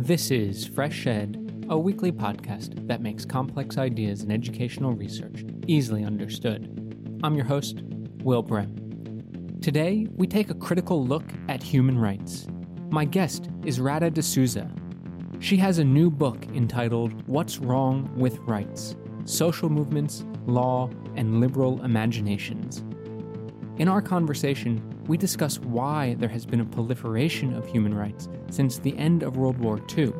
This is Fresh Ed, a weekly podcast that makes complex ideas in educational research easily understood. I'm your host, Will Brehm. Today, we take a critical look at human rights. My guest is Radha D'Souza. She has a new book entitled What's Wrong with Rights Social Movements, Law, and Liberal Imaginations. In our conversation, we discuss why there has been a proliferation of human rights since the end of World War II,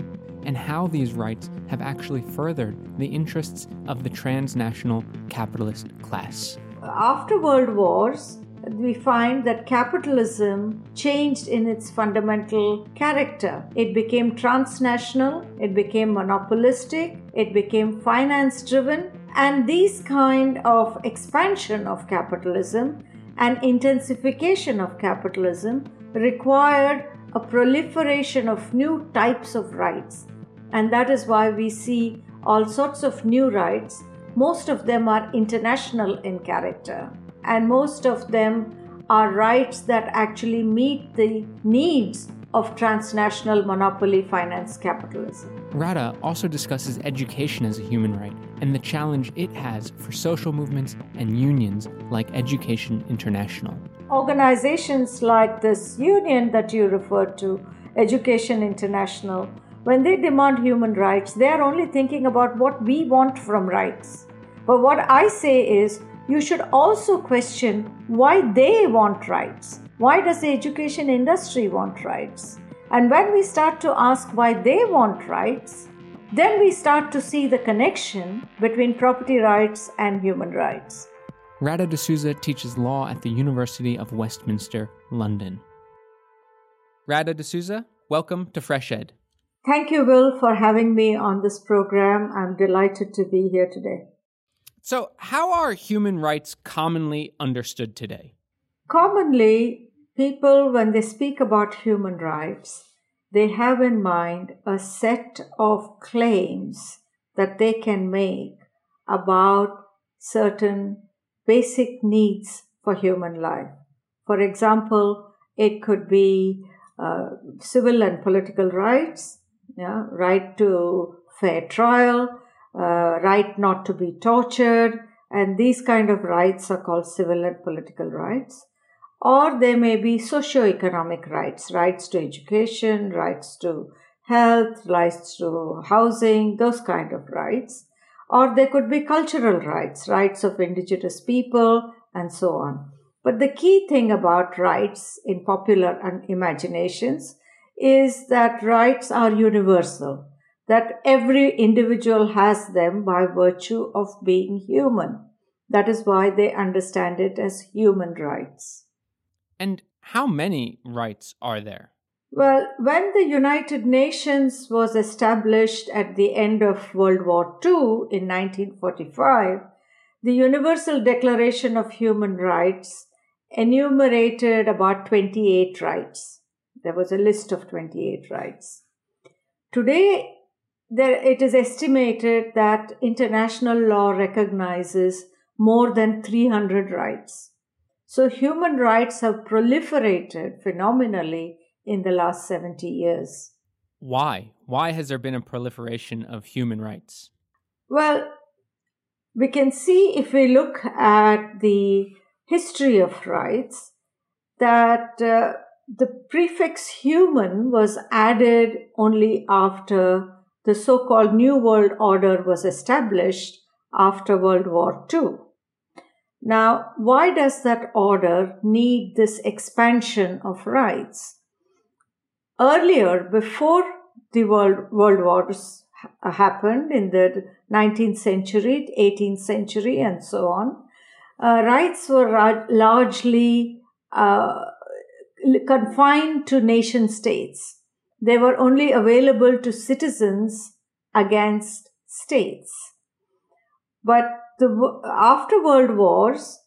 and how these rights have actually furthered the interests of the transnational capitalist class. After World Wars, we find that capitalism changed in its fundamental character. It became transnational, it became monopolistic, it became finance driven, and these kind of expansion of capitalism and intensification of capitalism required a proliferation of new types of rights. And that is why we see all sorts of new rights. Most of them are international in character, and most of them are rights that actually meet the needs of transnational monopoly finance capitalism. Radha also discusses education as a human right and the challenge it has for social movements and unions like Education International. Organizations like this union that you referred to, Education International, when they demand human rights, they are only thinking about what we want from rights. But what I say is, you should also question why they want rights why does the education industry want rights? And when we start to ask why they want rights, then we start to see the connection between property rights and human rights. Radha D'Souza teaches law at the University of Westminster, London. Radha D'Souza, welcome to Fresh Ed. Thank you, Will, for having me on this program. I'm delighted to be here today. So, how are human rights commonly understood today? Commonly, People, when they speak about human rights, they have in mind a set of claims that they can make about certain basic needs for human life. For example, it could be uh, civil and political rights, yeah, right to fair trial, uh, right not to be tortured, and these kind of rights are called civil and political rights or there may be socio-economic rights, rights to education, rights to health, rights to housing, those kind of rights. Or there could be cultural rights, rights of indigenous people, and so on. But the key thing about rights in popular imaginations is that rights are universal, that every individual has them by virtue of being human. That is why they understand it as human rights. And how many rights are there? Well, when the United Nations was established at the end of World War II in 1945, the Universal Declaration of Human Rights enumerated about 28 rights. There was a list of 28 rights. Today, there, it is estimated that international law recognizes more than 300 rights. So human rights have proliferated phenomenally in the last 70 years. Why? Why has there been a proliferation of human rights? Well, we can see if we look at the history of rights that uh, the prefix human was added only after the so called New World Order was established after World War II. Now, why does that order need this expansion of rights? Earlier, before the world, world wars happened in the 19th century, 18th century, and so on, uh, rights were ra- largely uh, confined to nation states. They were only available to citizens against states. But the, after World Wars,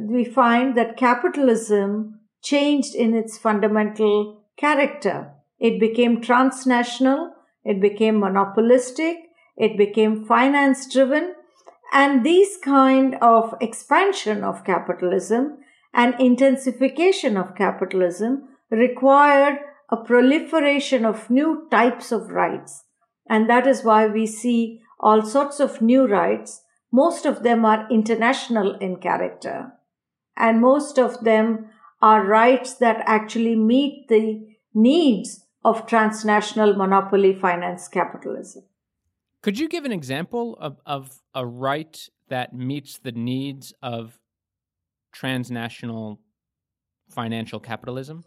we find that capitalism changed in its fundamental character. It became transnational, it became monopolistic, it became finance driven, and these kind of expansion of capitalism and intensification of capitalism required a a proliferation of new types of rights. And that is why we see all sorts of new rights. Most of them are international in character. And most of them are rights that actually meet the needs of transnational monopoly finance capitalism. Could you give an example of, of a right that meets the needs of transnational financial capitalism?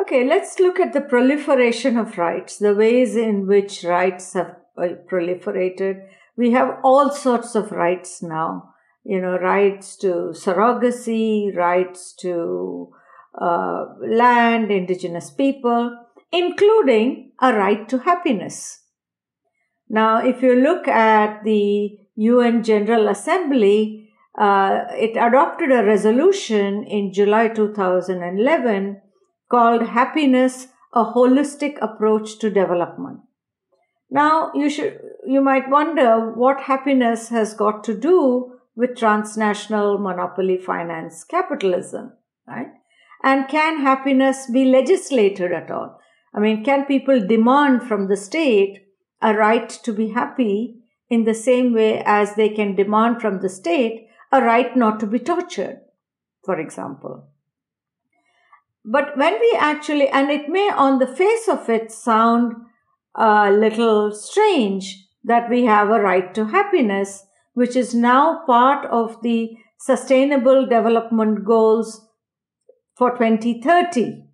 Okay, let's look at the proliferation of rights, the ways in which rights have uh, proliferated. We have all sorts of rights now, you know, rights to surrogacy, rights to uh, land, indigenous people, including a right to happiness. Now, if you look at the UN General Assembly, uh, it adopted a resolution in July 2011 called Happiness, a Holistic Approach to Development. Now, you should, you might wonder what happiness has got to do with transnational monopoly finance capitalism, right? And can happiness be legislated at all? I mean, can people demand from the state a right to be happy in the same way as they can demand from the state a right not to be tortured, for example? But when we actually, and it may on the face of it sound a little strange that we have a right to happiness, which is now part of the Sustainable Development Goals for 2030.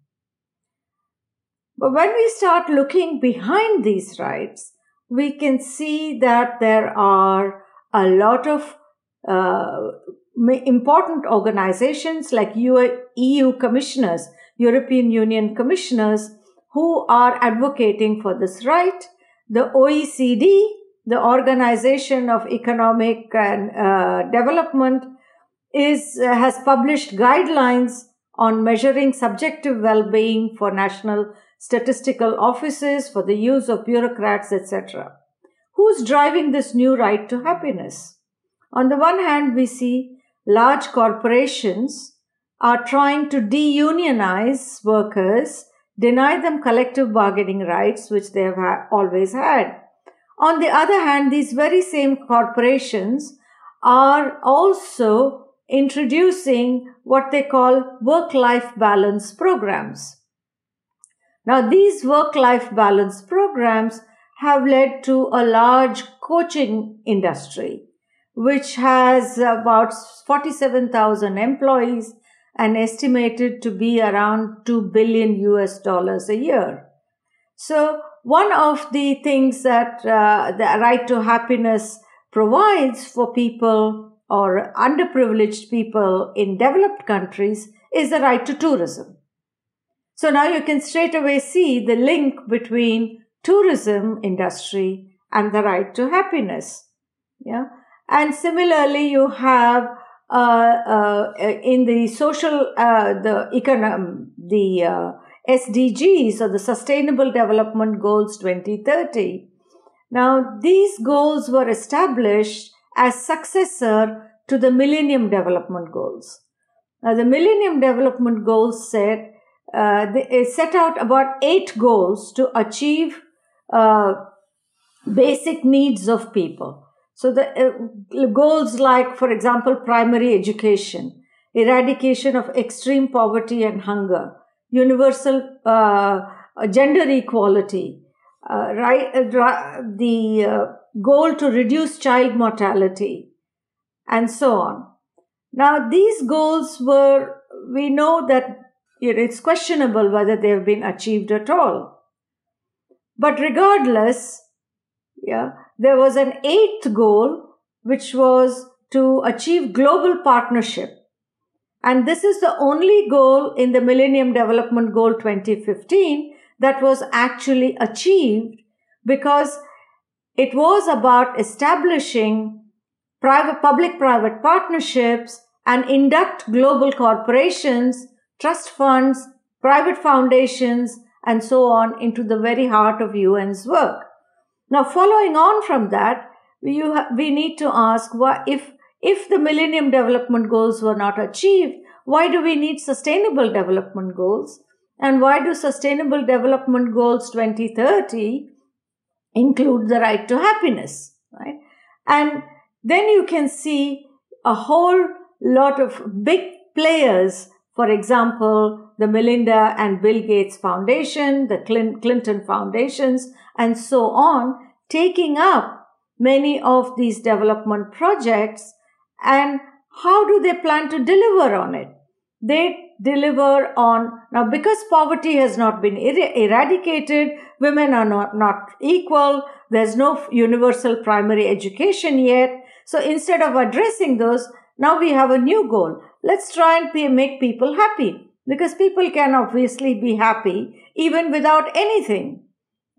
But when we start looking behind these rights, we can see that there are a lot of uh, important organizations like EU commissioners, European Union commissioners, who are advocating for this right. The OECD, the Organization of Economic and uh, Development, is uh, has published guidelines on measuring subjective well-being for national statistical offices, for the use of bureaucrats, etc. Who's driving this new right to happiness? On the one hand, we see large corporations are trying to deunionize workers, deny them collective bargaining rights, which they have ha- always had. On the other hand, these very same corporations are also introducing what they call work life balance programs. Now, these work life balance programs have led to a large coaching industry, which has about 47,000 employees and estimated to be around 2 billion US dollars a year. So, one of the things that uh, the right to happiness provides for people or underprivileged people in developed countries is the right to tourism. So now you can straight away see the link between tourism industry and the right to happiness. Yeah. And similarly, you have in the social, uh, the econom, the uh, SDGs or the Sustainable Development Goals 2030. Now, these goals were established as successor to the Millennium Development Goals. Now, the Millennium Development Goals said uh, they set out about eight goals to achieve uh, basic needs of people. So the uh, goals like, for example, primary education, eradication of extreme poverty and hunger, universal uh, gender equality, uh, right, uh, the goal to reduce child mortality, and so on. Now, these goals were, we know that it's questionable whether they have been achieved at all. But regardless, yeah, there was an eighth goal, which was to achieve global partnership. And this is the only goal in the Millennium Development Goal 2015 that was actually achieved because it was about establishing private, public private partnerships and induct global corporations trust funds, private foundations, and so on into the very heart of UN's work. Now, following on from that, we, ha- we need to ask what if if the Millennium Development Goals were not achieved, why do we need Sustainable Development Goals? And why do Sustainable Development Goals 2030 include the right to happiness, right? And then you can see a whole lot of big players, for example, the Melinda and Bill Gates Foundation, the Clinton Foundations, and so on, taking up many of these development projects and how do they plan to deliver on it? They deliver on now because poverty has not been er- eradicated women are not not equal there's no universal primary education yet so instead of addressing those now we have a new goal let's try and pay, make people happy because people can obviously be happy even without anything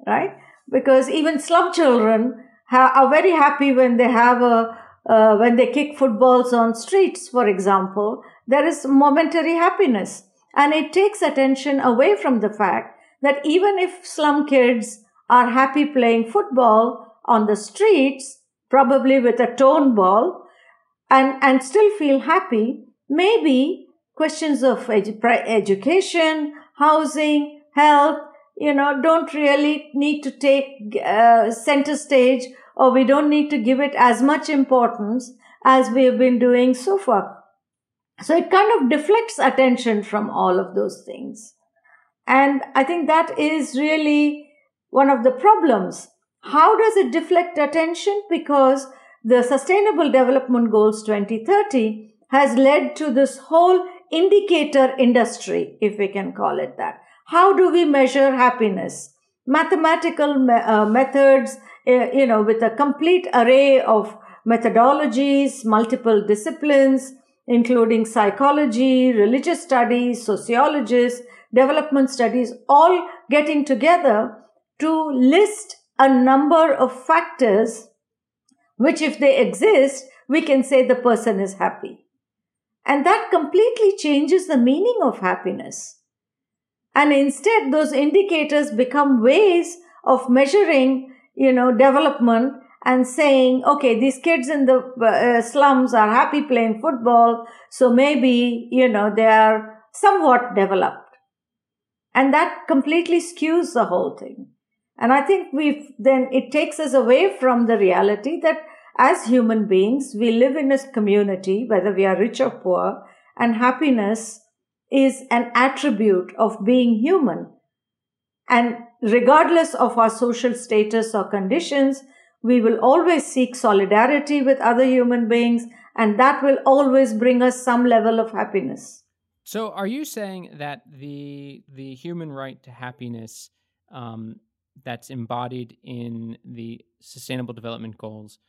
right because even slum children ha- are very happy when they have a uh, when they kick footballs on streets for example there is momentary happiness. And it takes attention away from the fact that even if slum kids are happy playing football on the streets, probably with a tone ball, and, and still feel happy, maybe questions of edu- education, housing, health, you know, don't really need to take uh, center stage or we don't need to give it as much importance as we have been doing so far. So it kind of deflects attention from all of those things. And I think that is really one of the problems. How does it deflect attention? Because the Sustainable Development Goals 2030 has led to this whole indicator industry, if we can call it that. How do we measure happiness? Mathematical me- uh, methods, uh, you know, with a complete array of methodologies, multiple disciplines, including psychology, religious studies, sociologists, development studies, all getting together to list a number of factors which, if they exist, we can say the person is happy. And that completely changes the meaning of happiness. And instead, those indicators become ways of measuring, you know, development and saying, okay, these kids in the uh, slums are happy playing football, so maybe, you know, they are somewhat developed. And that completely skews the whole thing. And I think we've then, it takes us away from the reality that as human beings, we live in a community, whether we are rich or poor, and happiness is an attribute of being human. And regardless of our social status or conditions, we will always seek solidarity with other human beings, and that will always bring us some level of happiness. So, are you saying that the the human right to happiness um, that's embodied in the Sustainable Development Goals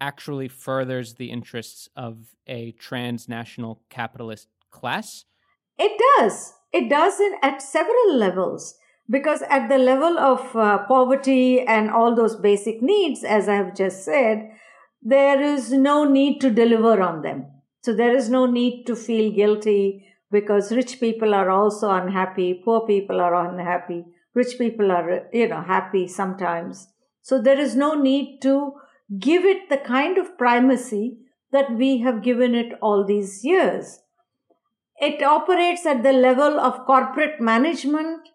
actually furthers the interests of a transnational capitalist class? It does. It does in, at several levels. Because at the level of uh, poverty and all those basic needs as i have just said there is no need to deliver on them. So there is no need to feel guilty because rich people are also unhappy poor people are unhappy rich people are you know happy sometimes. So there is no need to give it the kind of primacy that we have given it all these years it operates at the level of corporate management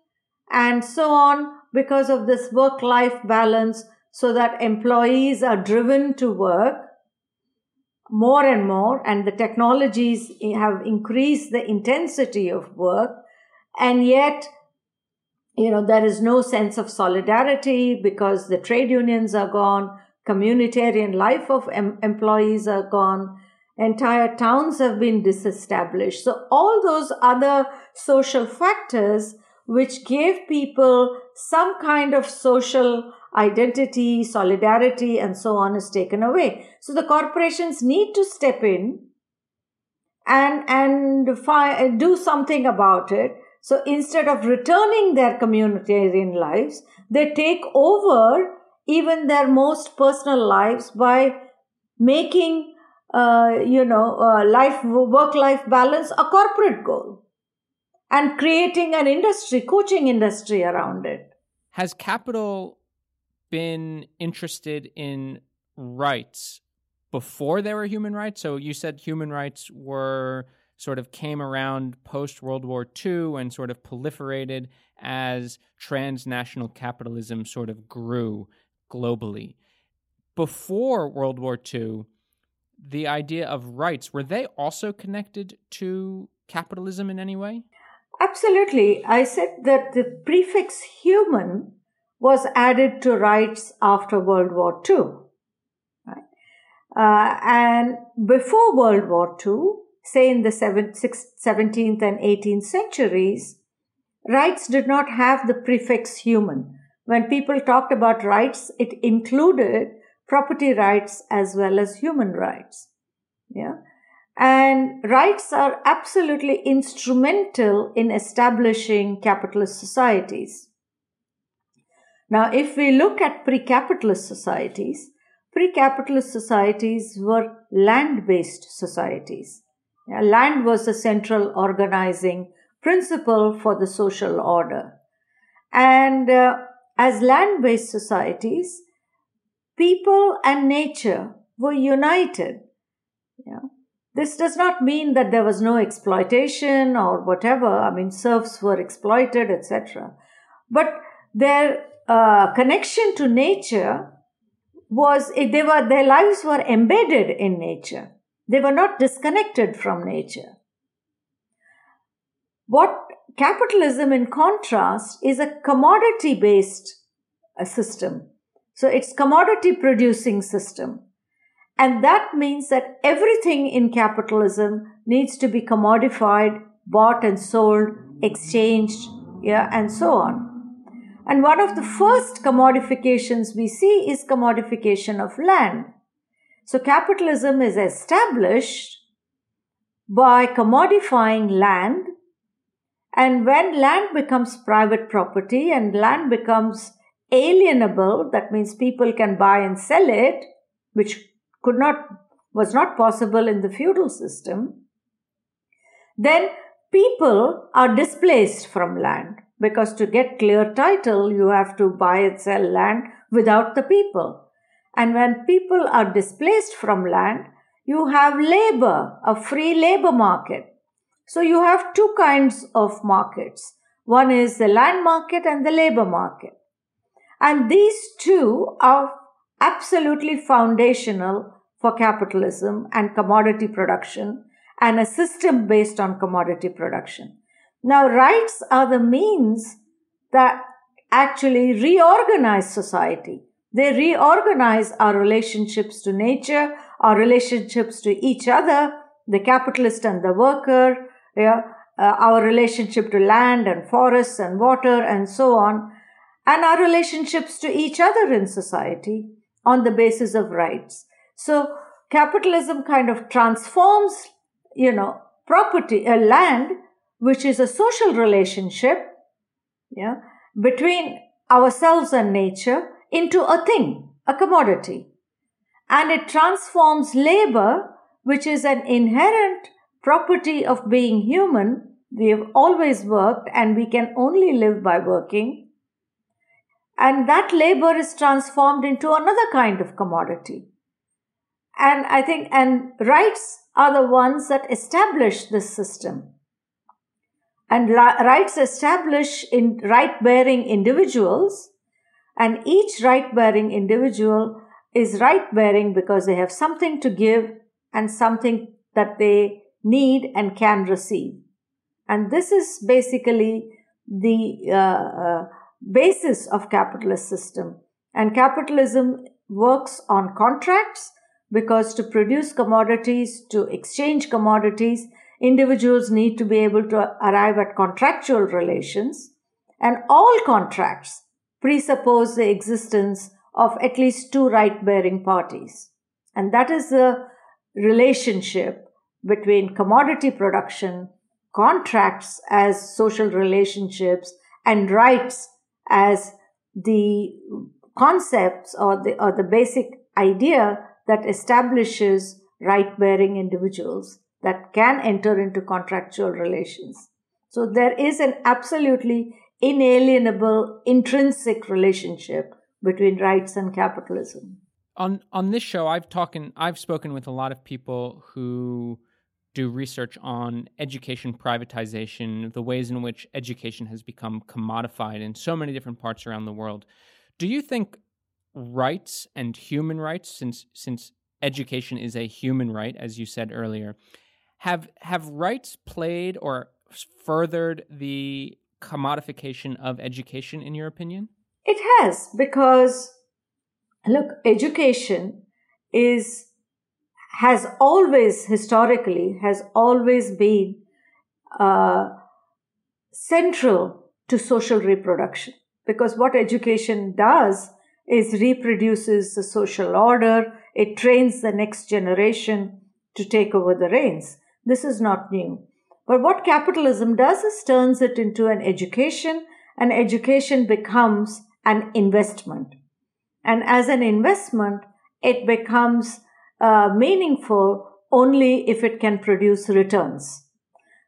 and so on because of this work life balance so that employees are driven to work more and more and the technologies have increased the intensity of work and yet you know there is no sense of solidarity because the trade unions are gone communitarian life of em- employees are gone entire towns have been disestablished so all those other social factors which gave people some kind of social identity, solidarity, and so on is taken away. So the corporations need to step in and and fi- do something about it. So instead of returning their communitarian lives, they take over even their most personal lives by making uh, you know uh, life work life balance a corporate goal and creating an industry, coaching industry around it. Has capital been interested in rights before there were human rights? So you said human rights were sort of came around post World War II and sort of proliferated as transnational capitalism sort of grew globally. Before World War II, the idea of rights, were they also connected to capitalism in any way? Absolutely. I said that the prefix human was added to rights after World War II. Right? Uh, and before World War II, say in the 17th and 18th centuries, rights did not have the prefix human. When people talked about rights, it included property rights as well as human rights. Yeah. And rights are absolutely instrumental in establishing capitalist societies. Now, if we look at pre capitalist societies, pre capitalist societies were land based societies. Land was the central organizing principle for the social order. And uh, as land based societies, people and nature were united. This does not mean that there was no exploitation or whatever. I mean, serfs were exploited, etc. But their uh, connection to nature was they were their lives were embedded in nature. They were not disconnected from nature. What capitalism, in contrast, is a commodity based uh, system. So it's commodity producing system. And that means that everything in capitalism needs to be commodified, bought and sold, exchanged, yeah, and so on. And one of the first commodifications we see is commodification of land. So capitalism is established by commodifying land. And when land becomes private property and land becomes alienable, that means people can buy and sell it, which could not, was not possible in the feudal system, then people are displaced from land because to get clear title, you have to buy and sell land without the people. And when people are displaced from land, you have labor, a free labor market. So you have two kinds of markets. One is the land market and the labor market. And these two are absolutely foundational for capitalism and commodity production and a system based on commodity production. Now, rights are the means that actually reorganize society. They reorganize our relationships to nature, our relationships to each other, the capitalist and the worker, yeah, uh, our relationship to land and forests and water and so on, and our relationships to each other in society on the basis of rights. So capitalism kind of transforms, you know, property, a uh, land, which is a social relationship, yeah, between ourselves and nature into a thing, a commodity. And it transforms labor, which is an inherent property of being human. We have always worked and we can only live by working. And that labor is transformed into another kind of commodity. And I think, and rights are the ones that establish this system. And rights establish in right bearing individuals and each right bearing individual is right bearing because they have something to give and something that they need and can receive. And this is basically the uh, uh, basis of capitalist system. And capitalism works on contracts because to produce commodities, to exchange commodities, individuals need to be able to arrive at contractual relations. And all contracts presuppose the existence of at least two right bearing parties. And that is the relationship between commodity production, contracts as social relationships, and rights as the concepts or the, or the basic idea that establishes right bearing individuals that can enter into contractual relations. So there is an absolutely inalienable intrinsic relationship between rights and capitalism. On on this show I've talking I've spoken with a lot of people who do research on education privatization, the ways in which education has become commodified in so many different parts around the world. Do you think rights and human rights, since since education is a human right, as you said earlier, have have rights played or furthered the commodification of education, in your opinion? It has, because look, education is has always historically has always been uh, central to social reproduction. Because what education does is reproduces the social order. It trains the next generation to take over the reins. This is not new. But what capitalism does is turns it into an education. And education becomes an investment. And as an investment it becomes uh, meaningful only if it can produce returns.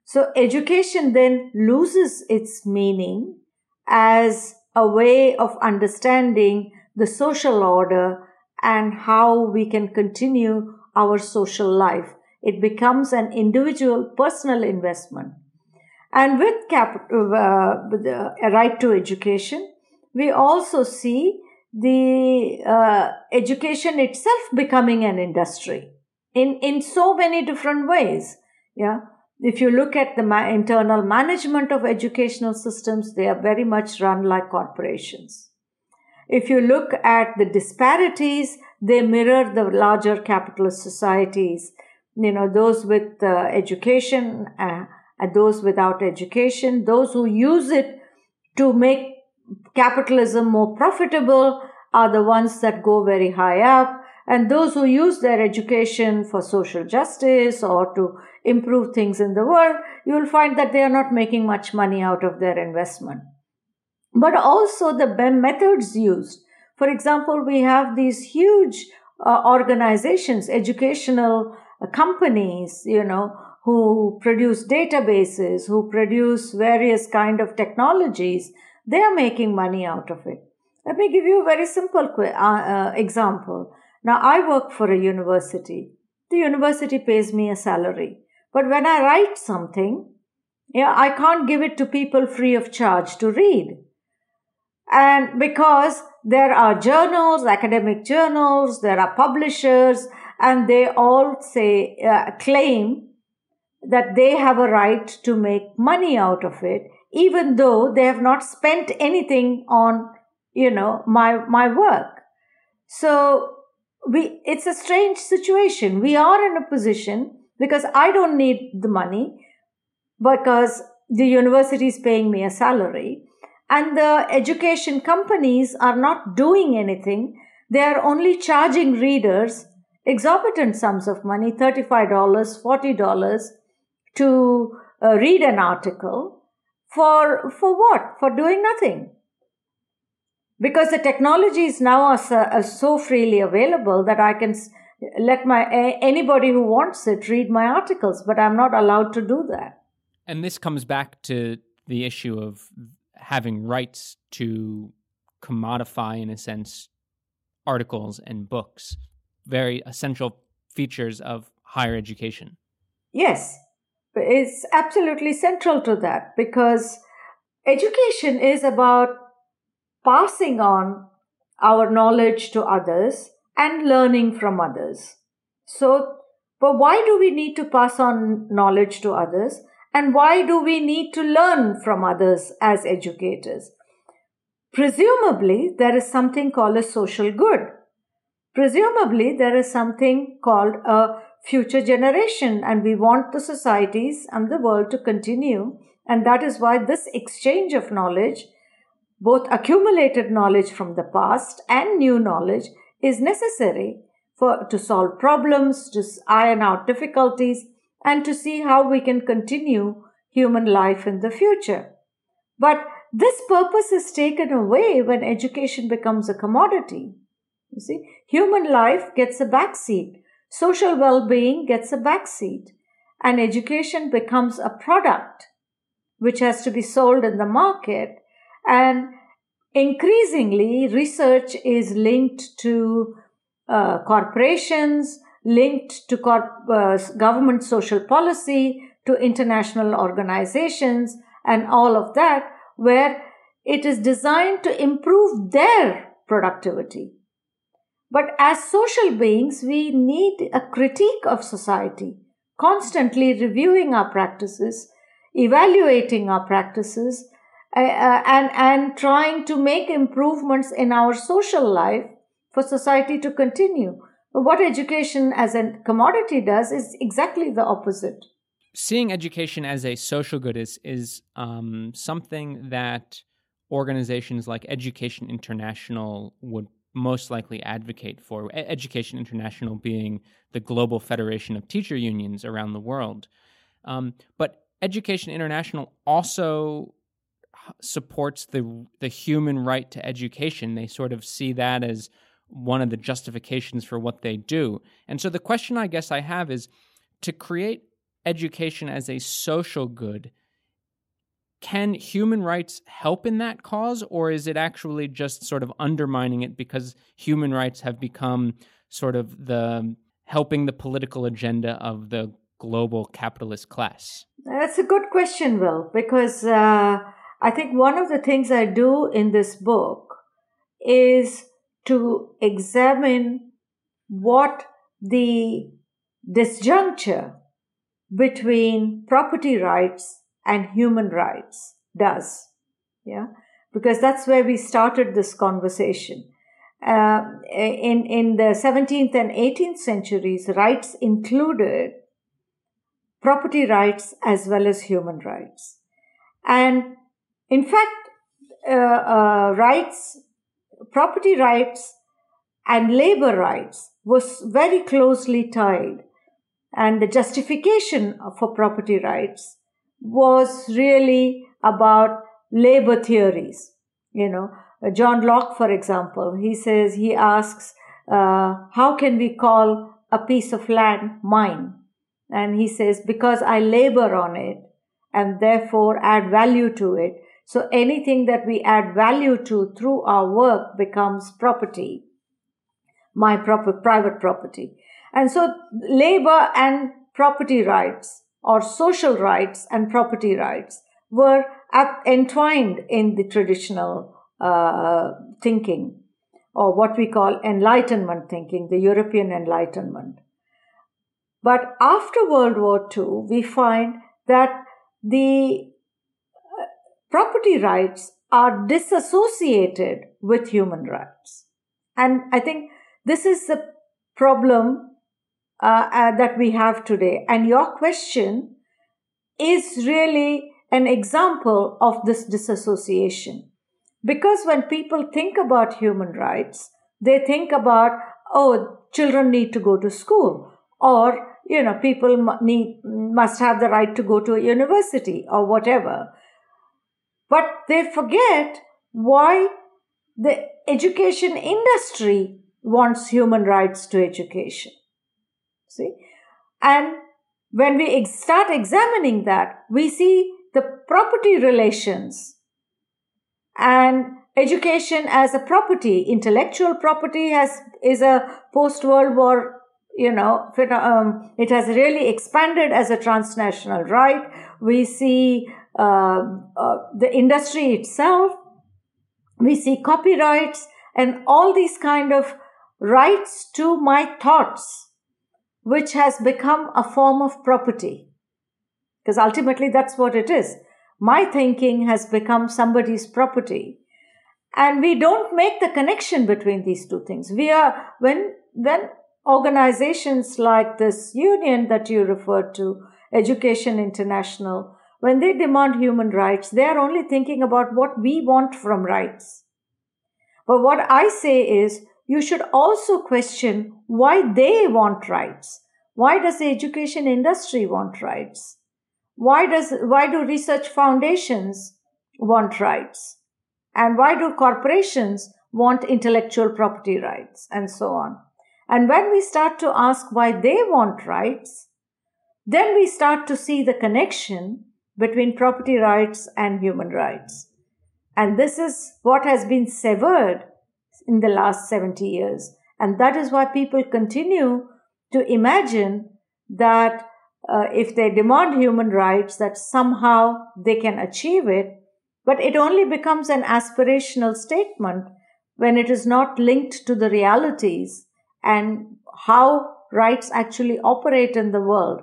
So education then loses its meaning as a way of understanding the social order and how we can continue our social life. It becomes an individual personal investment. And with cap- uh, the right to education, we also see the uh, education itself becoming an industry in in so many different ways yeah. If you look at the ma- internal management of educational systems they are very much run like corporations. If you look at the disparities they mirror the larger capitalist societies you know those with uh, education uh, and those without education those who use it to make capitalism more profitable are the ones that go very high up. And those who use their education for social justice or to improve things in the world, you will find that they are not making much money out of their investment. But also the methods used. For example, we have these huge uh, organizations, educational uh, companies, you know, who produce databases, who produce various kind of technologies they are making money out of it. Let me give you a very simple uh, uh, example. Now, I work for a university. The university pays me a salary. But when I write something, yeah, I can't give it to people free of charge to read. And because there are journals, academic journals, there are publishers, and they all say, uh, claim that they have a right to make money out of it even though they have not spent anything on, you know, my, my work. So we, it's a strange situation. We are in a position because I don't need the money because the university is paying me a salary and the education companies are not doing anything. They are only charging readers exorbitant sums of money, $35, $40 to uh, read an article for, for what? For doing nothing. Because the technology is now uh, so freely available that I can let my anybody who wants it read my articles, but I'm not allowed to do that. And this comes back to the issue of having rights to commodify, in a sense, articles and books, very essential features of higher education. Yes, is absolutely central to that because education is about passing on our knowledge to others and learning from others. So, but why do we need to pass on knowledge to others? And why do we need to learn from others as educators? Presumably, there is something called a social good. Presumably, there is something called a future generation and we want the societies and the world to continue. And that is why this exchange of knowledge, both accumulated knowledge from the past and new knowledge, is necessary for to solve problems, to iron out difficulties, and to see how we can continue human life in the future. But this purpose is taken away when education becomes a commodity. You see, human life gets a backseat social well being gets a backseat and education becomes a product which has to be sold in the market. And increasingly, research is linked to uh, corporations, linked to corp- uh, government social policy, to international organizations, and all of that, where it is designed to improve their productivity. But as social beings, we need a critique of society, constantly reviewing our practices, evaluating our practices, uh, uh, and, and trying to make improvements in our social life for society to continue. But what education as a commodity does is exactly the opposite. Seeing education as a social good is is um, something that organizations like Education International would most likely advocate for. Education International being the global federation of teacher unions around the world. Um, but Education International also supports the the human right to education. They sort of see that as one of the justifications for what they do. And so the question I guess I have is to create education as a social good can human rights help in that cause or is it actually just sort of undermining it because human rights have become sort of the helping the political agenda of the global capitalist class? That's a good question will because uh, i think one of the things i do in this book is to examine what the disjuncture between property rights and human rights does. Yeah. Because that's where we started this conversation. Uh, in, in the 17th and 18th centuries, rights included property rights as well as human rights. And in fact, uh, uh, rights, property rights and labor rights was very closely tied. And the justification for property rights was really about labor theories. You know, John Locke, for example, he says, he asks, uh, how can we call a piece of land mine? And he says, because I labor on it and therefore add value to it. So anything that we add value to through our work becomes property, my proper private property. And so labor and property rights or social rights and property rights were entwined in the traditional uh, thinking or what we call enlightenment thinking, the European enlightenment. But after World War II, we find that the uh, property rights are disassociated with human rights. And I think this is the problem uh, uh, that we have today. And your question is really an example of this disassociation. Because when people think about human rights, they think about, oh, children need to go to school, or, you know, people need, must have the right to go to a university, or whatever. But they forget why the education industry wants human rights to education. See? And when we ex- start examining that, we see the property relations and education as a property, intellectual property has is a post World War, you know, um, it has really expanded as a transnational right. We see uh, uh, the industry itself, we see copyrights and all these kind of rights to my thoughts which has become a form of property. Because ultimately that's what it is. My thinking has become somebody's property. And we don't make the connection between these two things. We are, when, when organizations like this union that you referred to, Education International, when they demand human rights, they are only thinking about what we want from rights. But what I say is, you should also question why they want rights. Why does the education industry want rights? Why does, why do research foundations want rights? And why do corporations want intellectual property rights and so on? And when we start to ask why they want rights, then we start to see the connection between property rights and human rights. And this is what has been severed in the last 70 years. And that is why people continue to imagine that uh, if they demand human rights, that somehow they can achieve it. But it only becomes an aspirational statement when it is not linked to the realities and how rights actually operate in the world.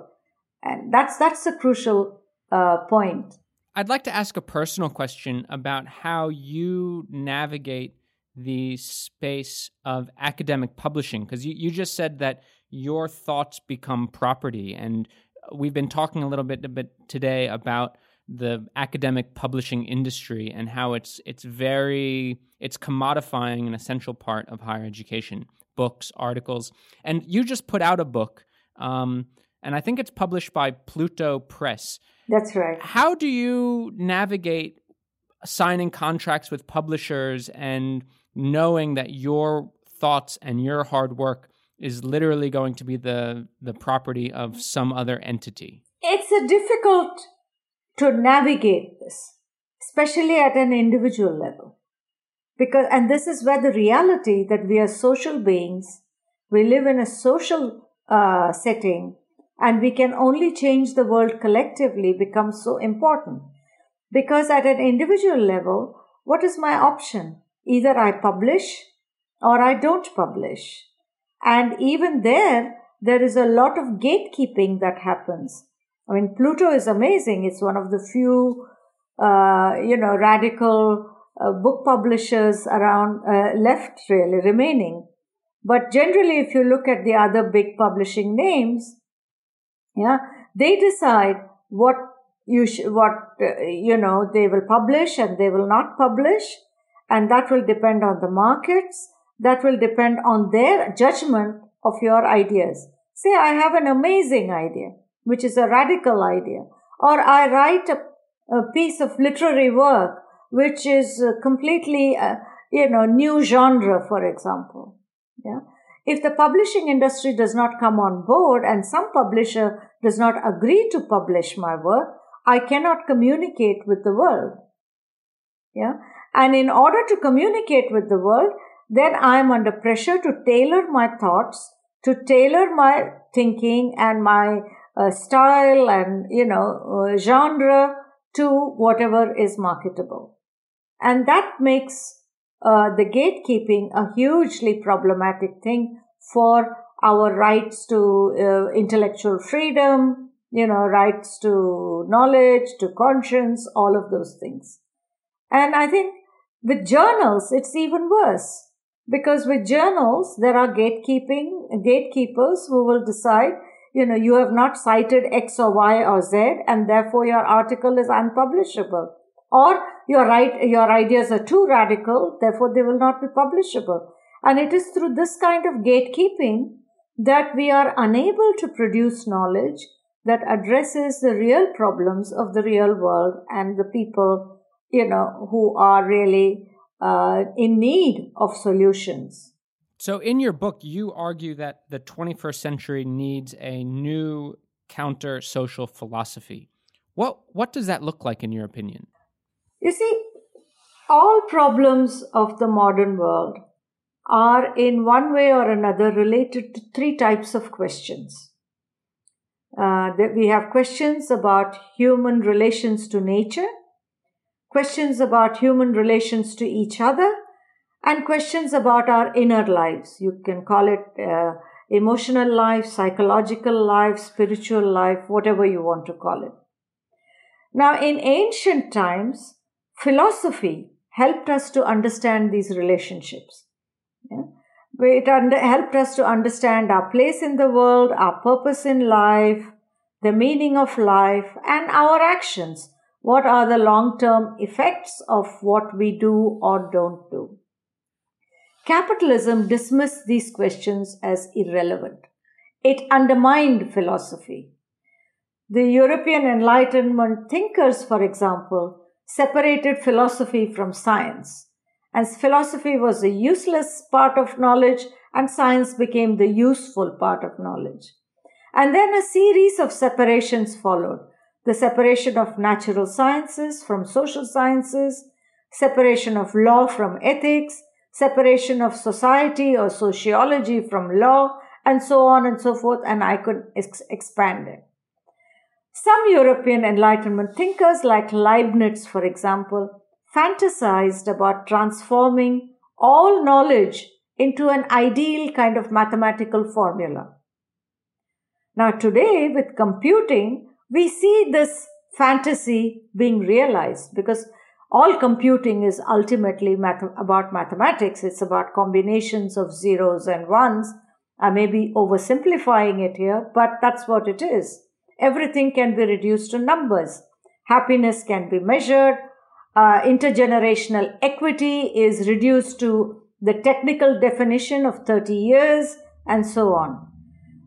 And that's, that's a crucial uh, point. I'd like to ask a personal question about how you navigate the space of academic publishing because you, you just said that your thoughts become property and we've been talking a little bit, a bit today about the academic publishing industry and how it's it's very it's commodifying an essential part of higher education books articles. And you just put out a book um, and i think it's published by pluto press. That's right. How do you navigate signing contracts with publishers and knowing that your thoughts and your hard work is literally going to be the the property of some other entity it's a difficult to navigate this, especially at an individual level. Because, and this is where the reality that we are social beings, we live in a social uh, setting, and we can only change the world collectively becomes so important. Because at an individual level, what is my option? Either I publish or I don't publish. And even there, there is a lot of gatekeeping that happens. I mean, Pluto is amazing. It's one of the few, uh, you know, radical uh, book publishers around uh, left really remaining. But generally, if you look at the other big publishing names, yeah, they decide what you sh- what uh, you know they will publish and they will not publish, and that will depend on the markets. That will depend on their judgment of your ideas. Say, I have an amazing idea which is a radical idea. Or I write a, a piece of literary work which is completely, uh, you know, new genre, for example. Yeah. If the publishing industry does not come on board and some publisher does not agree to publish my work, I cannot communicate with the world. Yeah. And in order to communicate with the world, then I am under pressure to tailor my thoughts, to tailor my thinking and my uh, style and, you know, uh, genre to whatever is marketable. And that makes uh, the gatekeeping a hugely problematic thing for our rights to uh, intellectual freedom, you know, rights to knowledge, to conscience, all of those things. And I think with journals, it's even worse because with journals, there are gatekeeping, gatekeepers who will decide you know, you have not cited X or Y or Z and therefore your article is unpublishable. Or your right, your ideas are too radical, therefore they will not be publishable. And it is through this kind of gatekeeping that we are unable to produce knowledge that addresses the real problems of the real world and the people, you know, who are really uh, in need of solutions. So, in your book, you argue that the 21st century needs a new counter social philosophy. What, what does that look like, in your opinion? You see, all problems of the modern world are, in one way or another, related to three types of questions. Uh, that we have questions about human relations to nature, questions about human relations to each other, and questions about our inner lives. You can call it uh, emotional life, psychological life, spiritual life, whatever you want to call it. Now, in ancient times, philosophy helped us to understand these relationships. Yeah? It under, helped us to understand our place in the world, our purpose in life, the meaning of life, and our actions. What are the long term effects of what we do or don't do? Capitalism dismissed these questions as irrelevant. It undermined philosophy. The European Enlightenment thinkers, for example, separated philosophy from science. As philosophy was a useless part of knowledge and science became the useful part of knowledge. And then a series of separations followed. The separation of natural sciences from social sciences, separation of law from ethics, separation of society or sociology from law and so on and so forth, and I could ex- expand it. Some European Enlightenment thinkers, like Leibniz, for example, fantasized about transforming all knowledge into an ideal kind of mathematical formula. Now, today with computing, we see this fantasy being realized because all computing is ultimately math- about mathematics. It's about combinations of zeros and ones. I may be oversimplifying it here, but that's what it is. Everything can be reduced to numbers. Happiness can be measured. Uh, intergenerational equity is reduced to the technical definition of 30 years, and so on.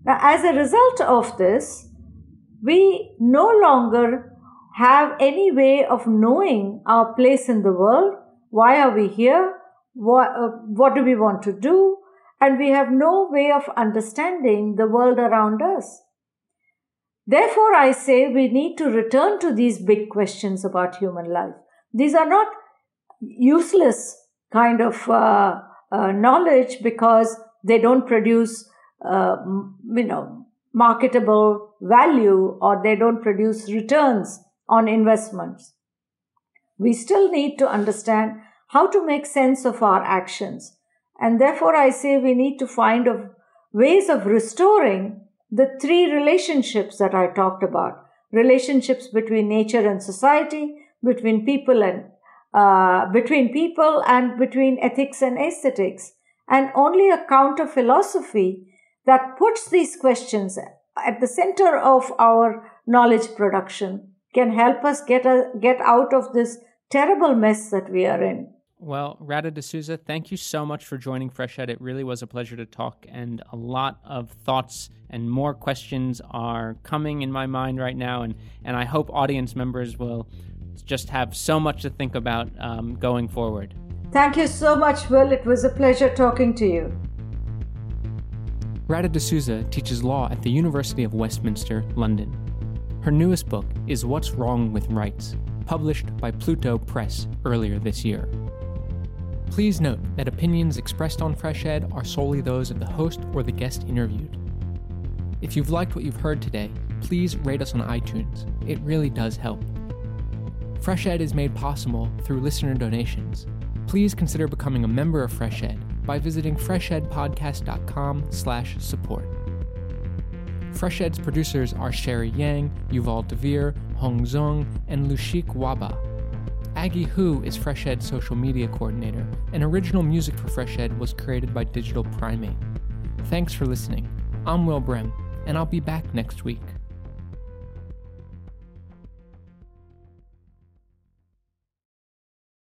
Now, as a result of this, we no longer have any way of knowing our place in the world. Why are we here? What, uh, what do we want to do? And we have no way of understanding the world around us. Therefore, I say we need to return to these big questions about human life. These are not useless kind of uh, uh, knowledge because they don't produce, uh, you know, marketable value or they don't produce returns on investments. We still need to understand how to make sense of our actions. And therefore, I say we need to find of ways of restoring the three relationships that I talked about relationships between nature and society, between people and uh, between people and between ethics and aesthetics, and only a counter philosophy that puts these questions at the center of our knowledge production can help us get a, get out of this terrible mess that we are in. Well, Radha D'Souza, thank you so much for joining Freshed. It really was a pleasure to talk, and a lot of thoughts and more questions are coming in my mind right now, and, and I hope audience members will just have so much to think about um, going forward. Thank you so much, Will. It was a pleasure talking to you. Radha D'Souza teaches law at the University of Westminster, London. Her newest book is What's Wrong with Rights, published by Pluto Press earlier this year. Please note that opinions expressed on Fresh Ed are solely those of the host or the guest interviewed. If you've liked what you've heard today, please rate us on iTunes. It really does help. Fresh Ed is made possible through listener donations. Please consider becoming a member of Fresh Ed by visiting freshedpodcast.com slash support. Fresh Ed's producers are Sherry Yang, Yuval Devere, Hong Zong, and Lushik Waba. Aggie Hu is Fresh Ed's social media coordinator, and original music for Fresh Ed was created by Digital Primate. Thanks for listening. I'm Will Brehm, and I'll be back next week.